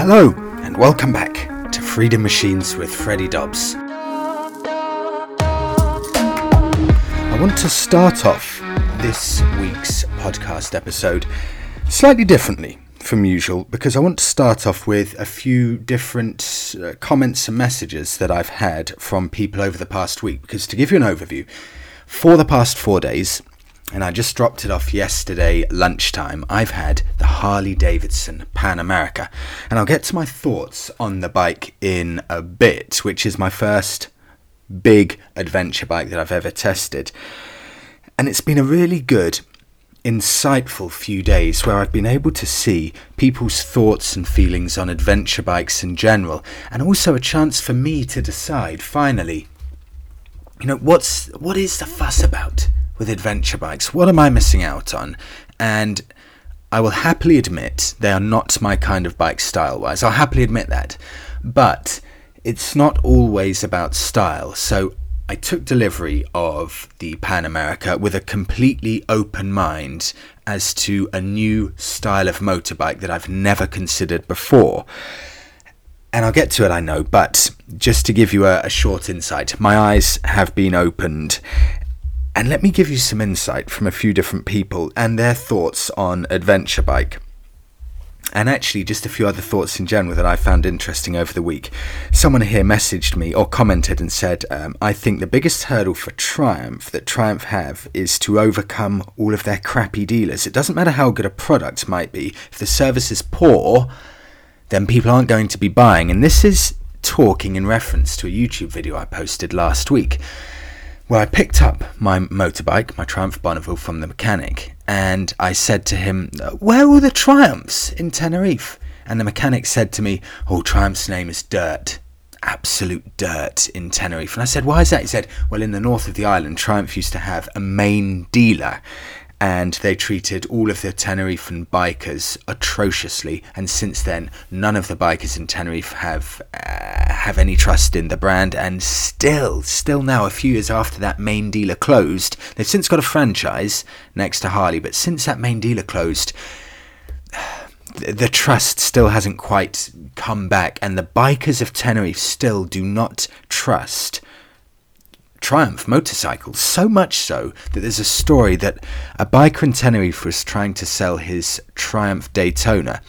Hello, and welcome back to Freedom Machines with Freddie Dobbs. I want to start off this week's podcast episode slightly differently from usual because I want to start off with a few different uh, comments and messages that I've had from people over the past week. Because to give you an overview, for the past four days, and I just dropped it off yesterday lunchtime, I've had the Harley Davidson Pan America. And I'll get to my thoughts on the bike in a bit, which is my first big adventure bike that I've ever tested. And it's been a really good, insightful few days where I've been able to see people's thoughts and feelings on adventure bikes in general, and also a chance for me to decide finally, you know, what's what is the fuss about with adventure bikes? What am I missing out on? And I will happily admit they are not my kind of bike style wise. I'll happily admit that. But it's not always about style. So I took delivery of the Pan America with a completely open mind as to a new style of motorbike that I've never considered before. And I'll get to it, I know, but just to give you a, a short insight, my eyes have been opened. And let me give you some insight from a few different people and their thoughts on Adventure Bike and actually just a few other thoughts in general that I found interesting over the week. Someone here messaged me or commented and said, um, I think the biggest hurdle for Triumph that Triumph have is to overcome all of their crappy dealers. It doesn't matter how good a product might be, if the service is poor, then people aren't going to be buying. And this is talking in reference to a YouTube video I posted last week where I picked up my motorbike, my Triumph Bonneville, from the mechanic, and I said to him, Where are the Triumphs in Tenerife? And the mechanic said to me, Oh, Triumph's name is Dirt. Absolute dirt in Tenerife. And I said, Why is that? He said, Well, in the north of the island, Triumph used to have a main dealer and they treated all of the Tenerife bikers atrociously. And since then, none of the bikers in Tenerife have uh, have any trust in the brand. And still, still now, a few years after that main dealer closed, they've since got a franchise next to Harley. But since that main dealer closed, the trust still hasn't quite come back, and the bikers of Tenerife still do not trust Triumph motorcycles, so much so that there's a story that a biker in Tenerife was trying to sell his Triumph Daytona.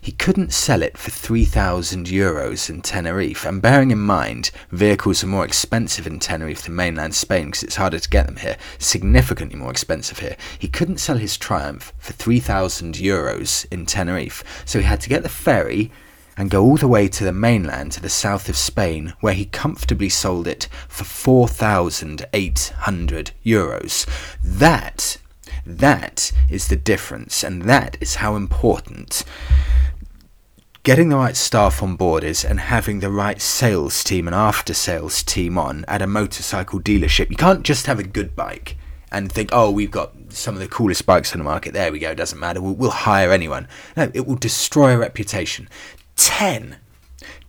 He couldn't sell it for 3,000 euros in Tenerife, and bearing in mind vehicles are more expensive in Tenerife than mainland Spain because it's harder to get them here, significantly more expensive here, he couldn't sell his Triumph for 3,000 euros in Tenerife, so he had to get the ferry and go all the way to the mainland to the south of Spain, where he comfortably sold it for 4,800 euros. That, that is the difference, and that is how important getting the right staff on board is and having the right sales team and after sales team on at a motorcycle dealership. You can't just have a good bike and think, oh, we've got some of the coolest bikes on the market. There we go. Doesn't matter. We'll, we'll hire anyone. No, it will destroy a reputation. 10.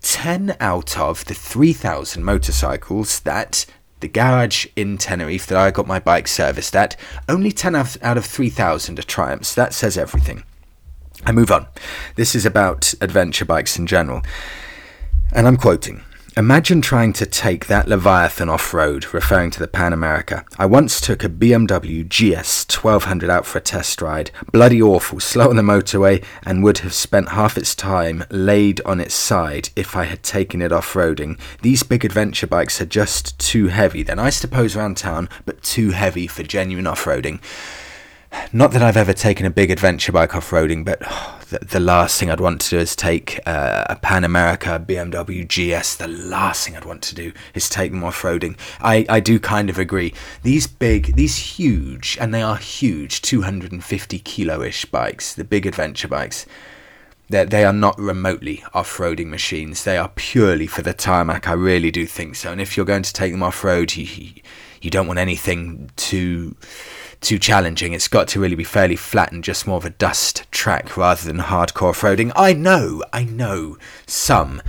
10 out of the 3,000 motorcycles that the garage in Tenerife that I got my bike serviced at, only 10 out of 3,000 are Triumphs. That says everything. I move on. This is about adventure bikes in general. And I'm quoting Imagine trying to take that Leviathan off road, referring to the Pan America. I once took a BMW GS 1200 out for a test ride. Bloody awful, slow on the motorway, and would have spent half its time laid on its side if I had taken it off roading. These big adventure bikes are just too heavy. They're nice to pose around town, but too heavy for genuine off roading. Not that I've ever taken a big adventure bike off roading, but oh, the, the, last thing I'd want to do is take uh, a Pan America BMW GS. The last thing I'd want to do is take them off roading. I, I do kind of agree. These big, these huge, and they are huge, 250 kilo ish bikes, the big adventure bikes, they they are not remotely off roading machines. They are purely for the tarmac. I really do think so. And if you're going to take them off road, you, you don't want anything too too challenging. It's got to really be fairly flat and just more of a dust track rather than hardcore off-roading. I know, I know some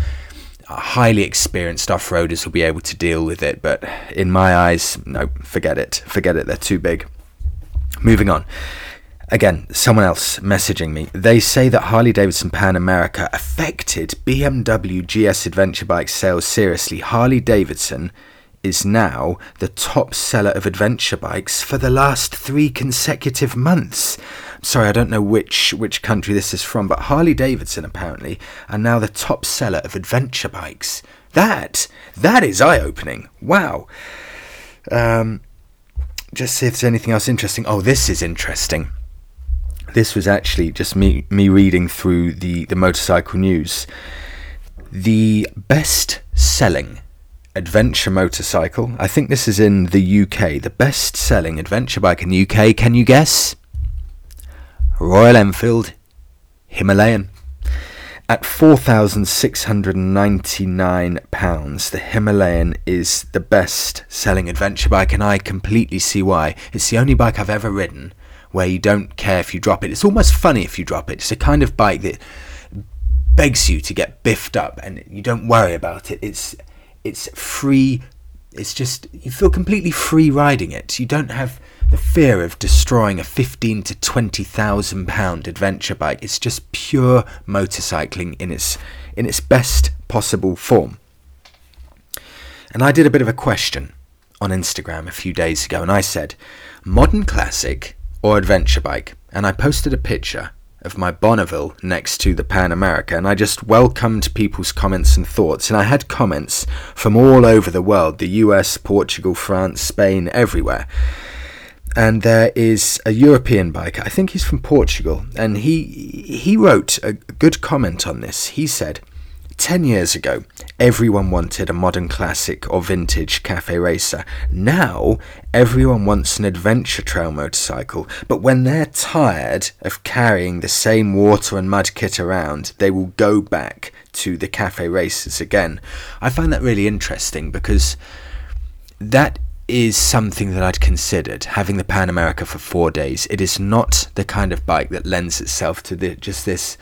uh, highly experienced off-roaders will be able to deal with it, but in my eyes, no, forget it. Forget it. They're too big. Moving on. again, someone else messaging me. They say that Harley Davidson Pan America affected BMW GS adventure bike sales seriously. Harley Davidson is now the top seller of adventure bikes for the last three consecutive months. Sorry, I don't know which which country this is from, but Harley Davidson apparently are now the top seller of adventure bikes. That that is eye opening. Wow. Um, just see if there's anything else interesting. Oh, this is interesting. This was actually just me me reading through the the motorcycle news. The best selling adventure motorcycle. I think this is in the UK. The best selling adventure bike in the UK. Can you guess? Royal Enfield Himalayan. At £4,699, the Himalayan is the best selling adventure bike, and I completely see why. It's the only bike I've ever ridden where you don't care if you drop it. It's almost funny if you drop it. It's a kind of bike that begs you to get biffed up and you don't worry about it. It's it's free. It's just you feel completely free riding it. You don't have the fear of destroying a fifteen to twenty thousand pound adventure bike. It's just pure motorcycling in its in its best possible form. And I did a bit of a question on Instagram a few days ago, and I said, modern classic or adventure bike, and I posted a picture of my Bonneville next to the Pan America, and I just welcomed people's comments and thoughts. And I had comments from all over the world the US, Portugal, France, Spain, everywhere. And there is a European biker, I think he's from Portugal, and he he wrote a good comment on this. He said, 10 years ago, everyone wanted a modern classic or vintage cafe racer. Now, everyone wants an adventure trail motorcycle, but when they're tired of carrying the same water and mud kit around, they will go back to the cafe racers again. I find that really interesting because that is something that I'd considered having the Pan America for four days. It is not the kind of bike that lends itself to the, just this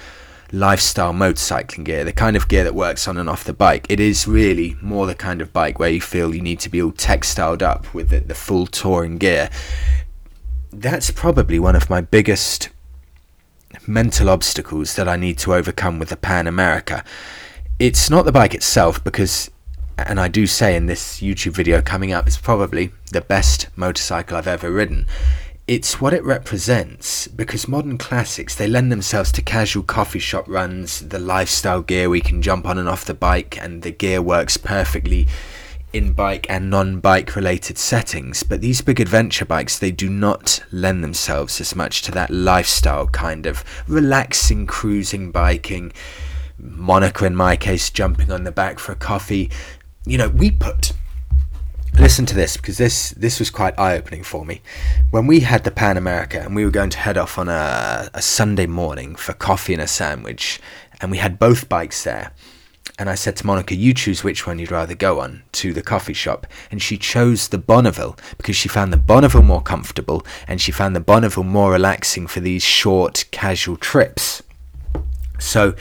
lifestyle motorcycling gear, the kind of gear that works on and off the bike. It is really more the kind of bike where you feel you need to be all textiled up with the, the full touring gear. That's probably one of my biggest mental obstacles that I need to overcome with the Pan America. It's not the bike itself because and I do say in this YouTube video coming up, it's probably the best motorcycle I've ever ridden it's what it represents because modern classics they lend themselves to casual coffee shop runs the lifestyle gear we can jump on and off the bike and the gear works perfectly in bike and non-bike related settings. But these big adventure bikes they do not lend themselves as much to that lifestyle kind of relaxing cruising biking monica in my case jumping on the back for a coffee. You know we put listen to this because this this was quite eye opening for me. When we had the Pan America and we were going to head off on a, a Sunday morning for coffee and a sandwich, and we had both bikes there. And I said to Monica, You choose which one you'd rather go on to the coffee shop. And she chose the Bonneville because she found the Bonneville more comfortable and she found the Bonneville more relaxing for these short, casual trips. So,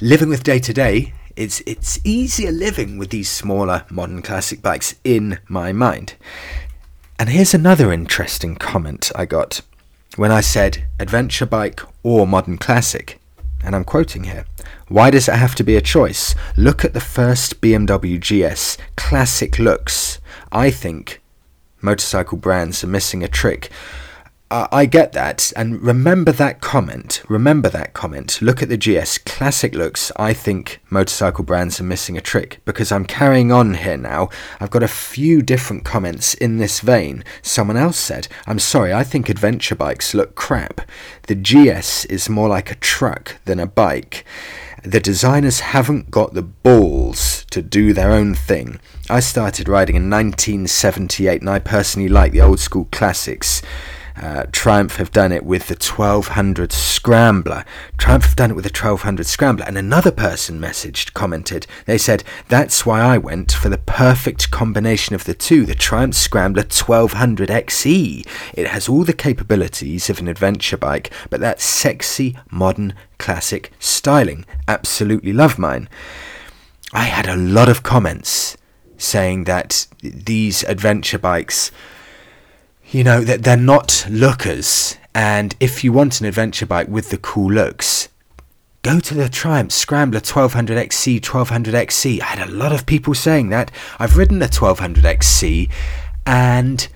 living with day to day, it's it's easier living with these smaller modern classic bikes in my mind. And here's another interesting comment I got when I said adventure bike or modern classic. And I'm quoting here. Why does it have to be a choice? Look at the first BMW GS. Classic looks. I think motorcycle brands are missing a trick uh, I get that, and remember that comment. Remember that comment. Look at the GS classic looks. I think motorcycle brands are missing a trick because I'm carrying on here now. I've got a few different comments in this vein. Someone else said, "I'm sorry, I think adventure bikes look crap. The GS is more like a truck than a bike." The designers haven't got the balls to do their own thing. I started riding in 1978 and I personally like the old school classics. Uh, Triumph have done it with the 1200 Scrambler. Triumph have done it with the 1200 Scrambler. And another person messaged, commented, they said, That's why I went for the perfect combination of the two the Triumph Scrambler 1200 XE. It has all the capabilities of an adventure bike, but that sexy, modern, classic styling. Absolutely love mine. I had a lot of comments saying that these adventure bikes you know, that they're not lookers. And if you want an adventure bike with the cool looks, go to the Triumph Scrambler 1200XC, 1200XC. I had a lot of people saying that. I've ridden the 1200XC and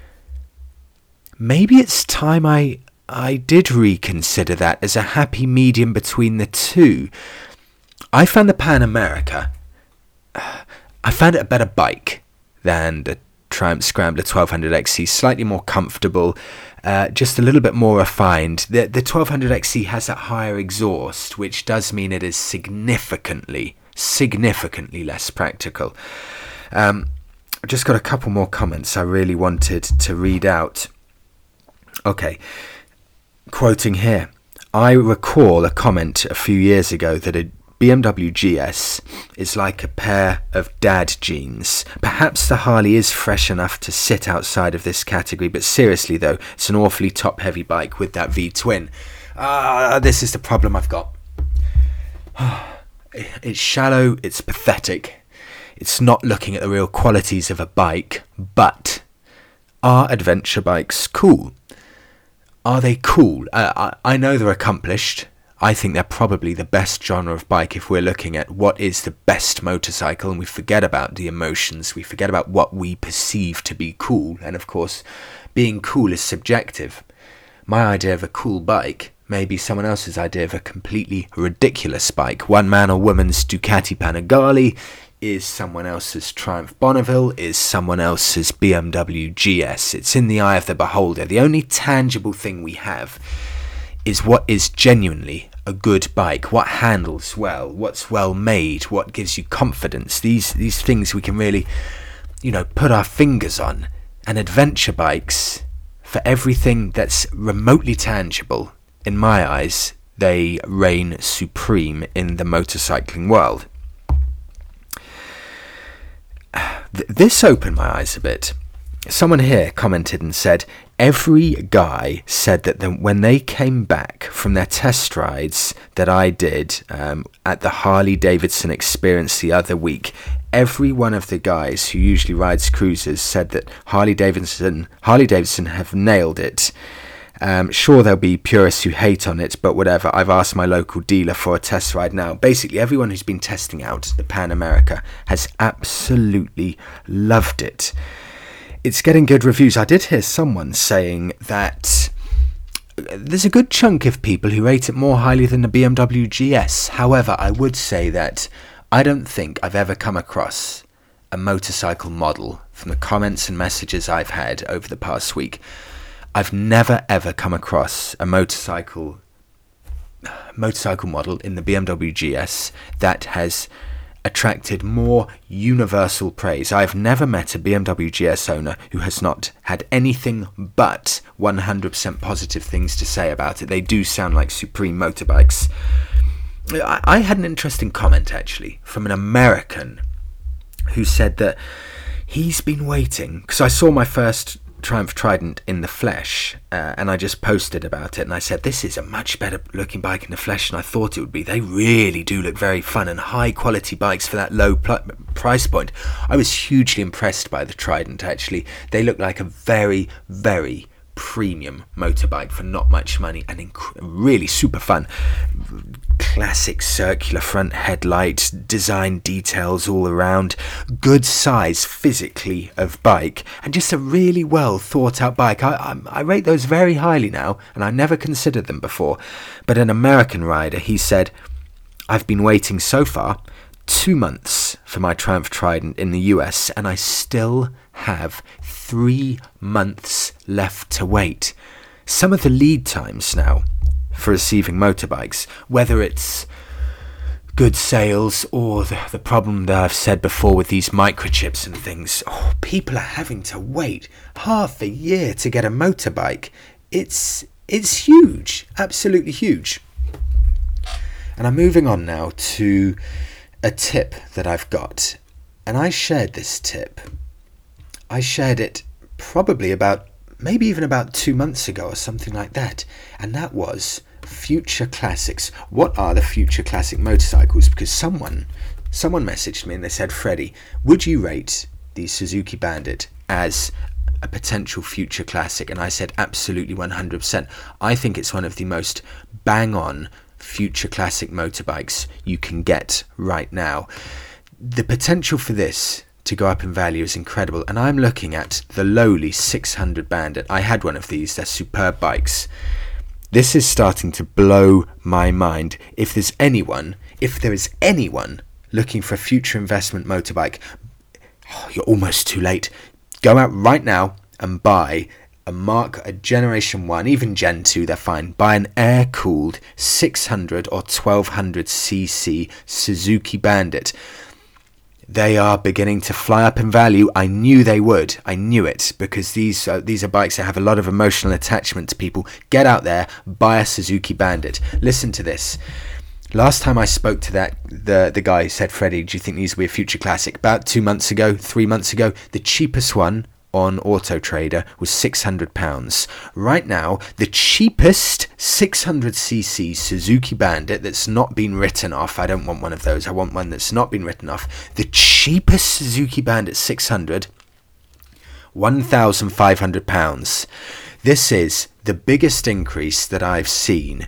maybe it's time I I did reconsider that as a happy medium between the two. I found the Pan America uh, I found it a better bike than the Triumph Scrambler 1200XC, slightly more comfortable, uh, just a little bit more refined. The, the 1200XC has that higher exhaust, which does mean it is significantly, significantly less practical. Um, I've just got a couple more comments I really wanted to read out. Okay, quoting here. I recall a comment a few years ago that a BMW GS is like a pair of dad jeans. Perhaps the Harley is fresh enough to sit outside of this category, but seriously though, it's an awfully top heavy bike with that V twin. Ah, uh, this is the problem I've got. It's shallow, it's pathetic. It's not looking at the real qualities of a bike, but are adventure bikes cool? Are they cool? Uh, I, I know they're accomplished. I think they're probably the best genre of bike if we're looking at what is the best motorcycle and we forget about the emotions, we forget about what we perceive to be cool. And of course, being cool is subjective. My idea of a cool bike may be someone else's idea of a completely ridiculous bike. One man or woman's Ducati Panigale is someone else's Triumph Bonneville, is someone else's BMW GS. It's in the eye of the beholder. The only tangible thing we have is what is genuinely a good bike, what handles well, what's well made, what gives you confidence. These these things we can really, you know, put our fingers on. And adventure bikes, for everything that's remotely tangible, in my eyes, they reign supreme in the motorcycling world. This opened my eyes a bit. Someone here commented and said, every guy said that when they came back from their test rides that I did um, at the Harley Davidson experience the other week, every one of the guys who usually rides cruisers said that Harley Davidson Harley Davidson have nailed it. Um, sure, there'll be purists who hate on it, but whatever. I've asked my local dealer for a test ride now. Basically, everyone who's been testing out the Pan America has absolutely loved it it's getting good reviews. I did hear someone saying that uh, there's a good chunk of people who rate it more highly than the BMW GS. However, I would say that I don't think I've ever come across a motorcycle model from the comments and messages I've had over the past week. I've never ever come across a motorcycle motorcycle model in the BMW GS that has attracted more universal praise. I have never met a BMW GS owner who has not had anything but 100% positive things to say about it. They do sound like supreme motorbikes. I, I had an interesting comment actually from an American who said that he's been waiting because I saw my first Triumph Trident in the flesh, uh, and I just posted about it. And I said, This is a much better looking bike in the flesh than I thought it would be. They really do look very fun and high quality bikes for that low pl- price point. I was hugely impressed by the Trident, actually. They look like a very, very premium motorbike for not much money and inc- really super fun. Classic circular front headlights, design details all around, good size physically of bike, and just a really well thought out bike. I, I, I rate those very highly now, and I never considered them before. But an American rider, he said, I've been waiting so far two months for my Triumph Trident in the US, and I still have three months left to wait. Some of the lead times now for receiving motorbikes, whether it's good sales or the, the problem that I've said before with these microchips and things, oh, people are having to wait half a year to get a motorbike. It's it's huge, absolutely huge. And I'm moving on now to a tip that I've got. And I shared this tip. I shared it probably about, maybe even about two months ago or something like that. And that was future classics. What are the future classic motorcycles? Because someone, someone messaged me and they said, Freddie, would you rate the Suzuki Bandit as a potential future classic? And I said, absolutely 100%. I think it's one of the most bang on future classic motorbikes you can get right now. The potential for this to go up in value is incredible. And I'm looking at the lowly 600 Bandit. I had one of these, they're superb bikes. This is starting to blow my mind. If there's anyone, if there is anyone looking for a future investment motorbike, oh, you're almost too late. Go out right now and buy a Mark, a Generation 1, even Gen 2, they're fine. Buy an air cooled 600 or 1200cc Suzuki Bandit they are beginning to fly up in value. I knew they would. I knew it because these uh, these are bikes that have a lot of emotional attachment to people. Get out there, buy a Suzuki Bandit. Listen to this. Last time I spoke to that the the guy said, "Freddie, do you think these will be a future classic?" About two months ago, three months ago, the cheapest one on Auto Trader was £600. Right now, the cheapest 600cc Suzuki Bandit that's not been written off, I don't want one of those, I want one that's not been written off. The cheapest Suzuki Bandit 600, £1,500. This is the biggest increase that I've seen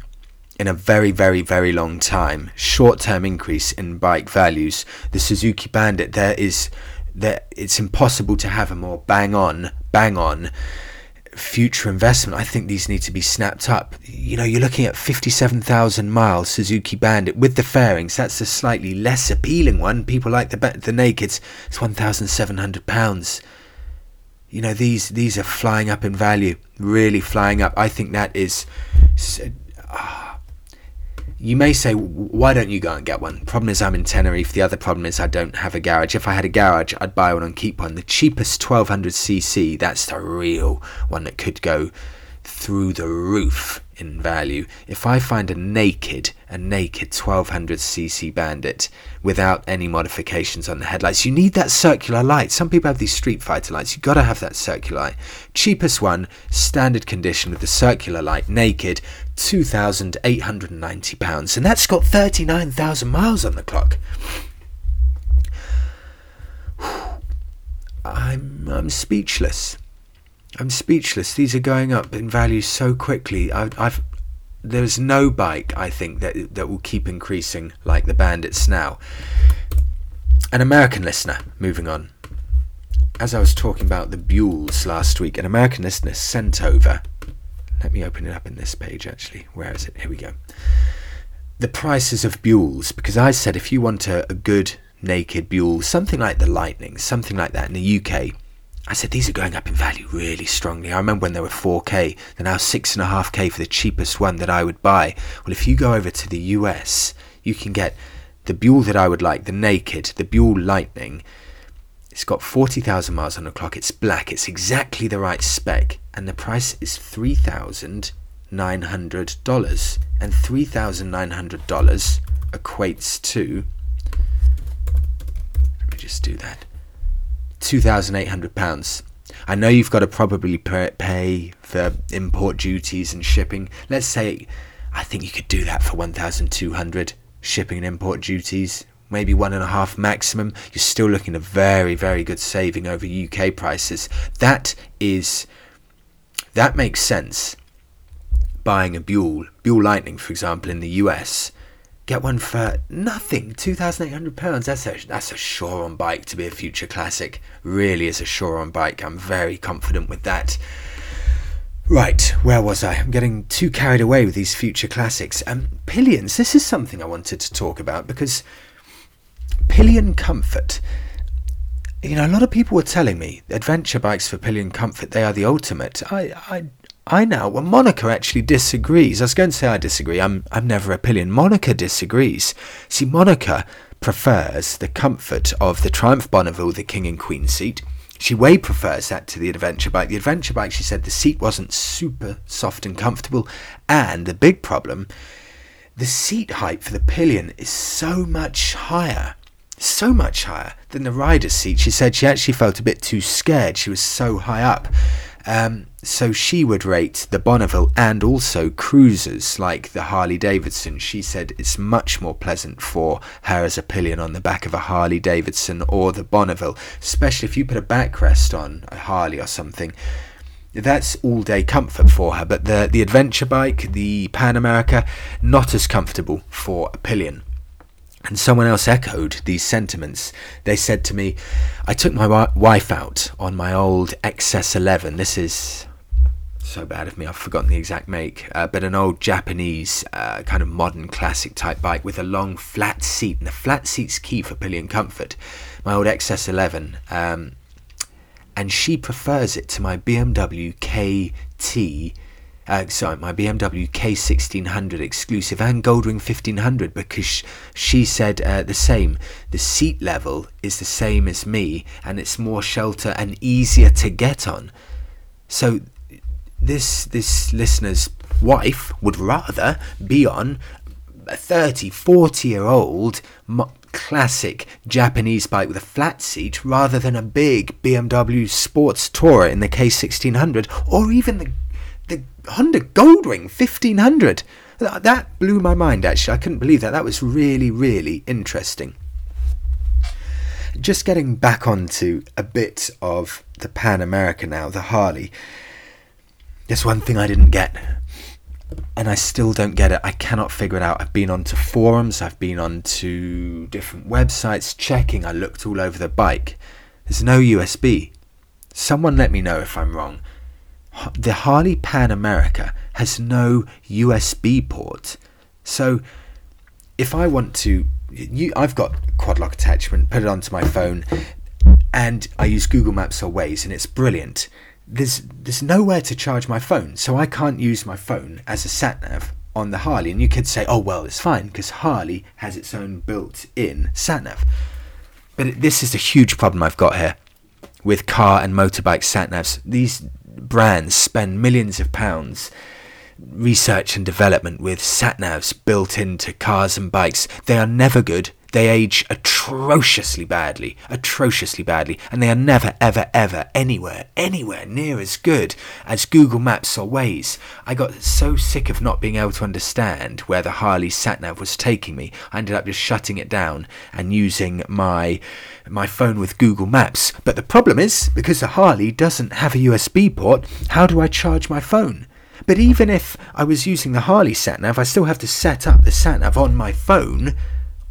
in a very, very, very long time. Short term increase in bike values. The Suzuki Bandit, there is that it's impossible to have a more bang on, bang on future investment. I think these need to be snapped up. You know, you're looking at 57,000 miles Suzuki Bandit with the fairings. That's a slightly less appealing one. People like the the nakeds. It's 1,700 pounds. You know, these these are flying up in value, really flying up. I think that is. Uh, you may say, why don't you go and get one? Problem is, I'm in Tenerife. The other problem is, I don't have a garage. If I had a garage, I'd buy one and keep one. The cheapest 1200cc, that's the real one that could go through the roof in value. If I find a naked, a naked 1200cc Bandit without any modifications on the headlights, you need that circular light. Some people have these Street Fighter lights. You've got to have that circular light. Cheapest one, standard condition with the circular light, naked, £2,890. And that's got 39,000 miles on the clock. I'm, I'm speechless. I'm speechless. These are going up in value so quickly. I've, I've there's no bike I think that that will keep increasing like the Bandits now. An American listener, moving on. As I was talking about the Buells last week, an American listener sent over. Let me open it up in this page actually. Where is it? Here we go. The prices of Buells, because I said if you want a, a good naked Buell, something like the Lightning, something like that in the UK, I said these are going up in value really strongly. I remember when they were 4k, they're now 6.5k for the cheapest one that I would buy. Well, if you go over to the US, you can get the Buell that I would like, the Naked, the Buell Lightning. It's got 40,000 miles on the clock. It's black. It's exactly the right spec. And the price is $3,900. And $3,900 equates to. Let me just do that. £2,800. I know you've got to probably pay for import duties and shipping. Let's say, I think you could do that for 1,200 shipping and import duties, maybe one and a half maximum. You're still looking at a very, very good saving over UK prices. That is, that makes sense. Buying a Buell, Buell Lightning, for example, in the US, get one for nothing. Two thousand eight hundred pounds. That's a that's a sure on bike to be a future classic. Really is a sure on bike. I'm very confident with that. Right, where was I? I'm getting too carried away with these future classics. Um, pillions. This is something I wanted to talk about because pillion comfort. You know, a lot of people were telling me adventure bikes for pillion comfort. They are the ultimate. I I I now, well, Monica actually disagrees. I was going to say I disagree. I'm, I'm never a pillion. Monica disagrees. See, Monica prefers the comfort of the Triumph Bonneville, the King and Queen seat. She way prefers that to the adventure bike. The adventure bike, she said, the seat wasn't super soft and comfortable. And the big problem, the seat height for the pillion is so much higher, so much higher than the rider's seat. She said she actually felt a bit too scared. She was so high up. Um, so she would rate the Bonneville and also cruisers like the Harley Davidson. She said it's much more pleasant for her as a pillion on the back of a Harley Davidson or the Bonneville, especially if you put a backrest on a Harley or something. That's all day comfort for her, but the the adventure bike, the Pan America, not as comfortable for a pillion. And someone else echoed these sentiments. They said to me, I took my wife out on my old XS11. This is so bad of me, I've forgotten the exact make, uh, but an old Japanese uh, kind of modern classic type bike with a long flat seat. And the flat seat's key for pillion comfort. My old XS11. Um, and she prefers it to my BMW KT uh, sorry, my BMW K1600 exclusive and Goldwing 1500 because she said uh, the same. The seat level is the same as me and it's more shelter and easier to get on. So this this listener's wife would rather be on a 30, 40 year old classic Japanese bike with a flat seat rather than a big BMW Sports Tourer in the K1600 or even the Honda Goldwing 1500. That blew my mind actually. I couldn't believe that. That was really, really interesting. Just getting back onto a bit of the Pan America now, the Harley. There's one thing I didn't get, and I still don't get it. I cannot figure it out. I've been onto forums, I've been onto different websites checking. I looked all over the bike. There's no USB. Someone let me know if I'm wrong the Harley Pan America has no USB port. So if I want to, you, I've got quad lock attachment, put it onto my phone, and I use Google Maps or Waze, and it's brilliant. There's there's nowhere to charge my phone, so I can't use my phone as a sat nav on the Harley. And you could say, oh well, it's fine because Harley has its own built-in sat nav. But it, this is a huge problem I've got here with car and motorbike sat navs. These brands spend millions of pounds research and development with sat navs built into cars and bikes. They are never good. They age atrociously badly, atrociously badly, and they are never, ever, ever anywhere, anywhere near as good as Google Maps or Waze. I got so sick of not being able to understand where the Harley satnav was taking me. I ended up just shutting it down and using my my phone with Google Maps. But the problem is, because the Harley doesn't have a USB port, how do I charge my phone? But even if I was using the Harley satnav, I still have to set up the satnav on my phone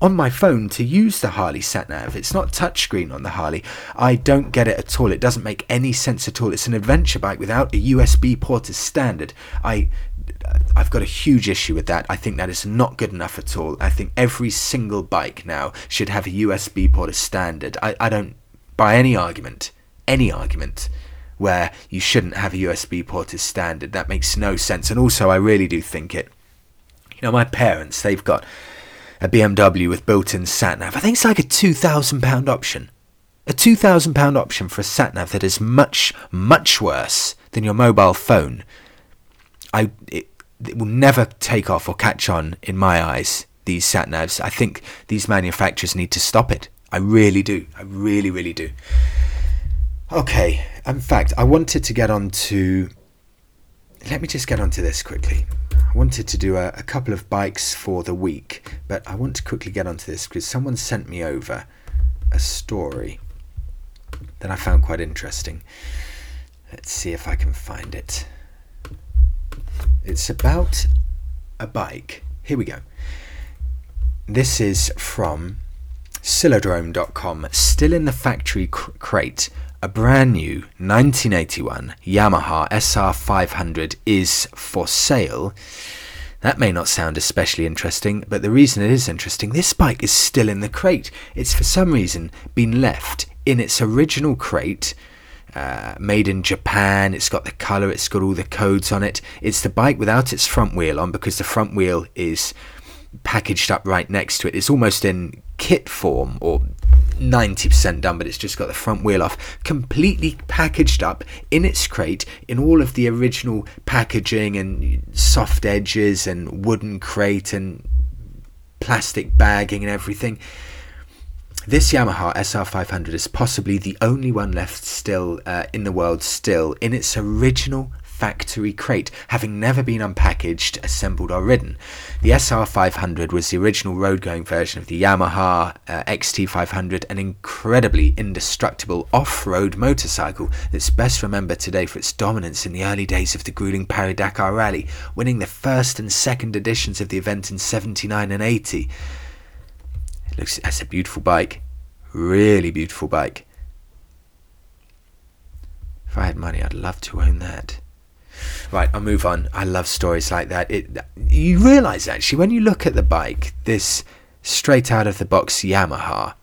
on my phone to use the Harley SatNav. It's not touchscreen on the Harley. I don't get it at all. It doesn't make any sense at all. It's an adventure bike without a USB port as standard. I I've got a huge issue with that. I think that is not good enough at all. I think every single bike now should have a USB port as standard. I, I don't buy any argument, any argument where you shouldn't have a USB port as standard. That makes no sense. And also I really do think it you know, my parents, they've got a BMW with built-in sat-nav. I think it's like a £2,000 option. A £2,000 option for a sat-nav that is much, much worse than your mobile phone. I, it, it will never take off or catch on in my eyes, these sat-navs. I think these manufacturers need to stop it. I really do. I really, really do. Okay, in fact, I wanted to get on to... Let me just get onto this quickly. I wanted to do a, a, couple of bikes for the week, but I want to quickly get onto this because someone sent me over a story that I found quite interesting. Let's see if I can find it. It's about a bike. Here we go. This is from Silodrome.com, still in the factory cr- crate a brand new 1981 Yamaha SR500 is for sale. That may not sound especially interesting, but the reason it is interesting, this bike is still in the crate. It's for some reason been left in its original crate, uh, made in Japan. It's got the colour, it's got all the codes on it. It's the bike without its front wheel on because the front wheel is packaged up right next to it. It's almost in kit form or 90% done, but it's just got the front wheel off, completely packaged up in its crate in all of the original packaging and soft edges and wooden crate and plastic bagging and everything. this Yamaha SR500 is possibly the only one left still uh, in the world still in its original factory crate, having never been unpackaged, assembled, or ridden. The SR500 was the original road going version of the Yamaha uh, XT500, an incredibly indestructible off road motorcycle that's best remembered today for its dominance in the early days of the grueling Paris Dakar Rally, winning the first and second editions of the event in 79 and 80. It looks, that's a beautiful bike. Really beautiful bike. If I had money, I'd love to own that. Right, I'll move on. I love stories like that. It, you realise actually when you look at the bike, this straight out of the box Yamaha,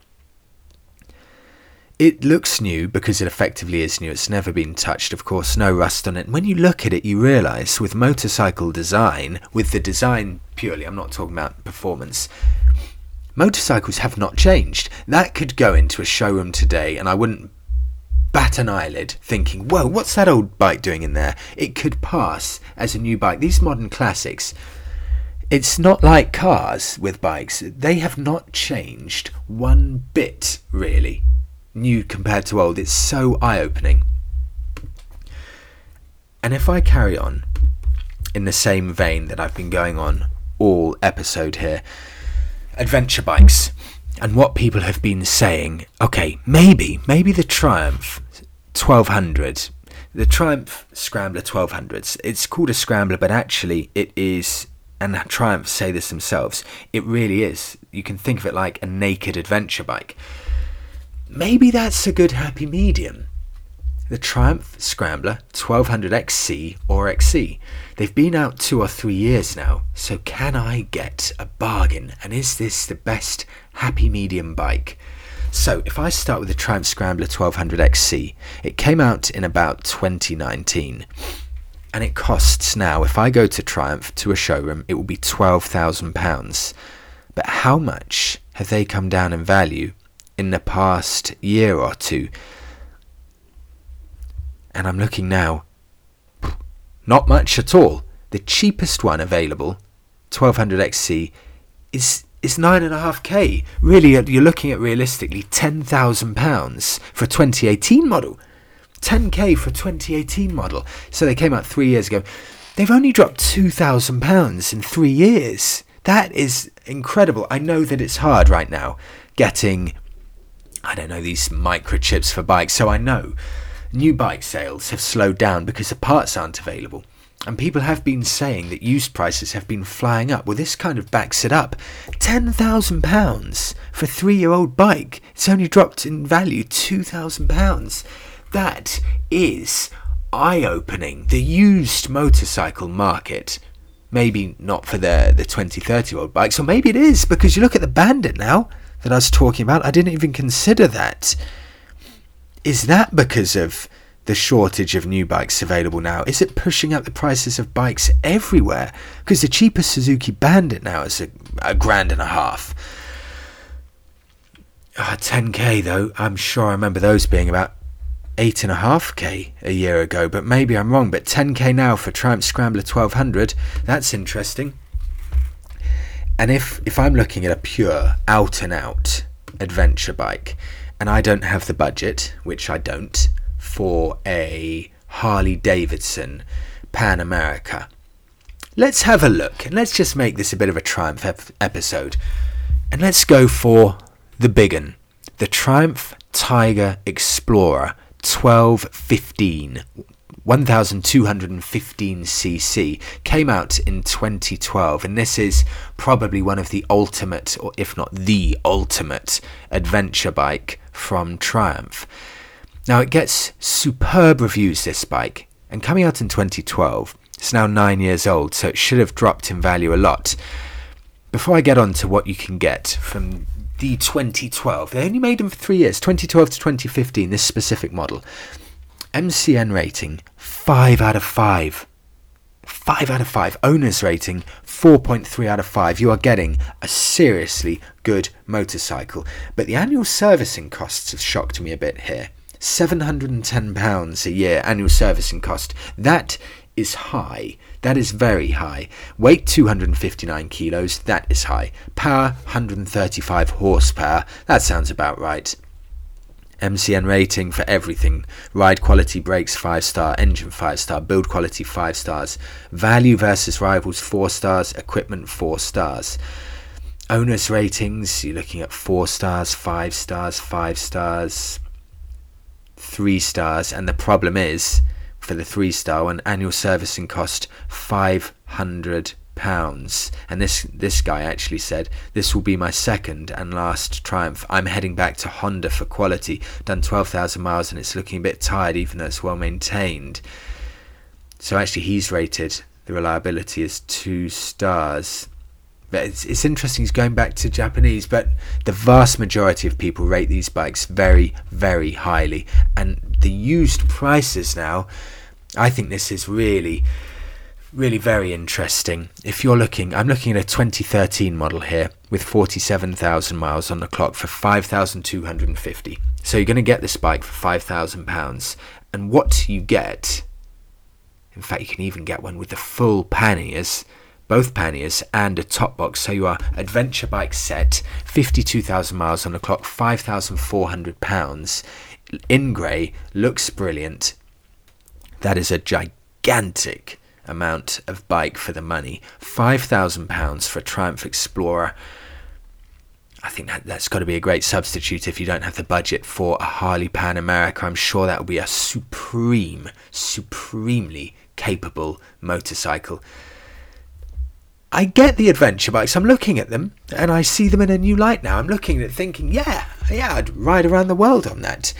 it looks new because it effectively is new. It's never been touched, of course, no rust on it. When you look at it, you realise with motorcycle design, with the design purely, I'm not talking about performance, motorcycles have not changed. That could go into a showroom today, and I wouldn't bat an eyelid thinking, whoa, what's that old bike doing in there? It could pass as a new bike. These modern classics, it's not like cars with bikes. They have not changed one bit, really, new compared to old. It's so eye opening. And if I carry on in the same vein that I've been going on all episode here, adventure bikes and what people have been saying, okay, maybe, maybe the Triumph 1200, the Triumph Scrambler 1200s, it's called a Scrambler, but actually it is, and Triumph say this themselves, it really is. You can think of it like a naked adventure bike. Maybe that's a good happy medium. The Triumph Scrambler 1200XC or XC. They've been out two or three years now, so can I get a bargain? And is this the best happy medium bike? So, if I start with the Triumph Scrambler 1200XC, it came out in about 2019. And it costs now, if I go to Triumph to a showroom, it will be £12,000. But how much have they come down in value in the past year or two? And I'm looking now, not much at all. The cheapest one available, 1200XC, is is nine and a half k. Really, uh, you're looking at realistically ten thousand pounds for a 2018 model. 10k for a 2018 model. So they came out three years ago. They've only dropped two thousand pounds in three years. That is incredible. I know that it's hard right now getting, I don't know, these microchips for bikes. So I know new bike sales have slowed down because the parts aren't available. And people have been saying that used prices have been flying up. Well, this kind of backs it up. £10,000 for a three year old bike. It's only dropped in value £2,000. That is eye opening. The used motorcycle market. Maybe not for the, the 20, 30 year old bikes, or maybe it is because you look at the Bandit now that I was talking about. I didn't even consider that. Is that because of the shortage of new bikes available now? Is it pushing up the prices of bikes everywhere? Because the cheapest Suzuki Bandit now is a, a grand and a half. Oh, ah, 10k though, I'm sure I remember those being about 8.5k a year ago, but maybe I'm wrong. But 10k now for Triumph Scrambler 1200, that's interesting. And if, if I'm looking at a pure out and out adventure bike, and I don't have the budget, which I don't, for a Harley Davidson Pan America. Let's have a look and let's just make this a bit of a Triumph ep- episode. And let's go for the big one the Triumph Tiger Explorer 1215. 1215cc came out in 2012 and this is probably one of the ultimate or if not the ultimate adventure bike from Triumph. Now, it gets superb reviews, this bike, and coming out in 2012, it's now nine years old, so it should have dropped in value a lot. Before I get on to what you can get from the 2012, they only made them for three years, 2012 to 2015, this specific model. MCN rating 5 out of 5. 5 out of 5. Owner's rating 4.3 out of 5. You are getting a seriously good motorcycle. But the annual servicing costs have shocked me a bit here. £710 a year annual servicing cost. That is high That is very high. Weight 259 kilos. That is high. Power 135 horsepower. That sounds about right. MCN rating for everything. Ride quality brakes 5 star, engine 5 star, build quality 5 stars. Value versus rivals 4 stars, equipment 4 stars. Owners ratings, you're looking at 4 stars, 5 stars, 5 stars, 3 stars. And the problem is, for the 3 star one, annual servicing cost 500 pounds. And this this guy actually said, "This will be my second and last Triumph. I'm heading back to Honda for quality. Done 12,000 miles and it's looking a bit tired, even though it's well maintained." So actually, he's rated the reliability as two stars. But it's, it's interesting. He's going back to Japanese, but the vast majority of people rate these bikes very, very highly. And the used prices now, I think this is really really very interesting. If you're looking, I'm looking at a 2013 model here with 47,000 miles on the clock for 5,250. So you're going to get this bike for 5,000 pounds, and what you get, in fact, you can even get one with the full panniers, both panniers and a top box. So you are adventure bike set, 52,000 miles on the clock, 5,400 pounds, in grey, looks brilliant. That is a gigantic amount of bike for the money. £5,000 for a Triumph Explorer. I think that, that's got to be a great substitute if you don't have the budget for a Harley Pan America. I'm sure that will be a supreme, supremely capable motorcycle. I get the adventure bikes. I'm looking at them and I see them in a new light now. I'm looking at thinking, yeah, yeah, I'd ride around the world on that.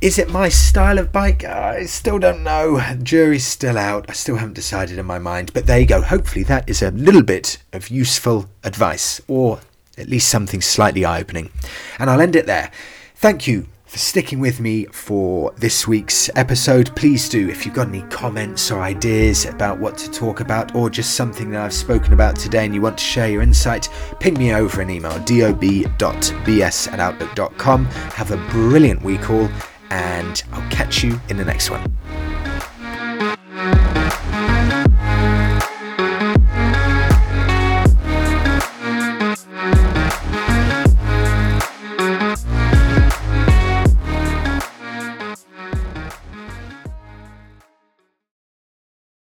Is it my style of bike? I still don't know. Jury's still out. I still haven't decided in my mind. But there you go. Hopefully, that is a little bit of useful advice, or at least something slightly eye opening. And I'll end it there. Thank you for sticking with me for this week's episode. Please do, if you've got any comments or ideas about what to talk about, or just something that I've spoken about today and you want to share your insight, ping me over an email dob.bs at outlook.com. Have a brilliant week all and I'll catch you in the next one.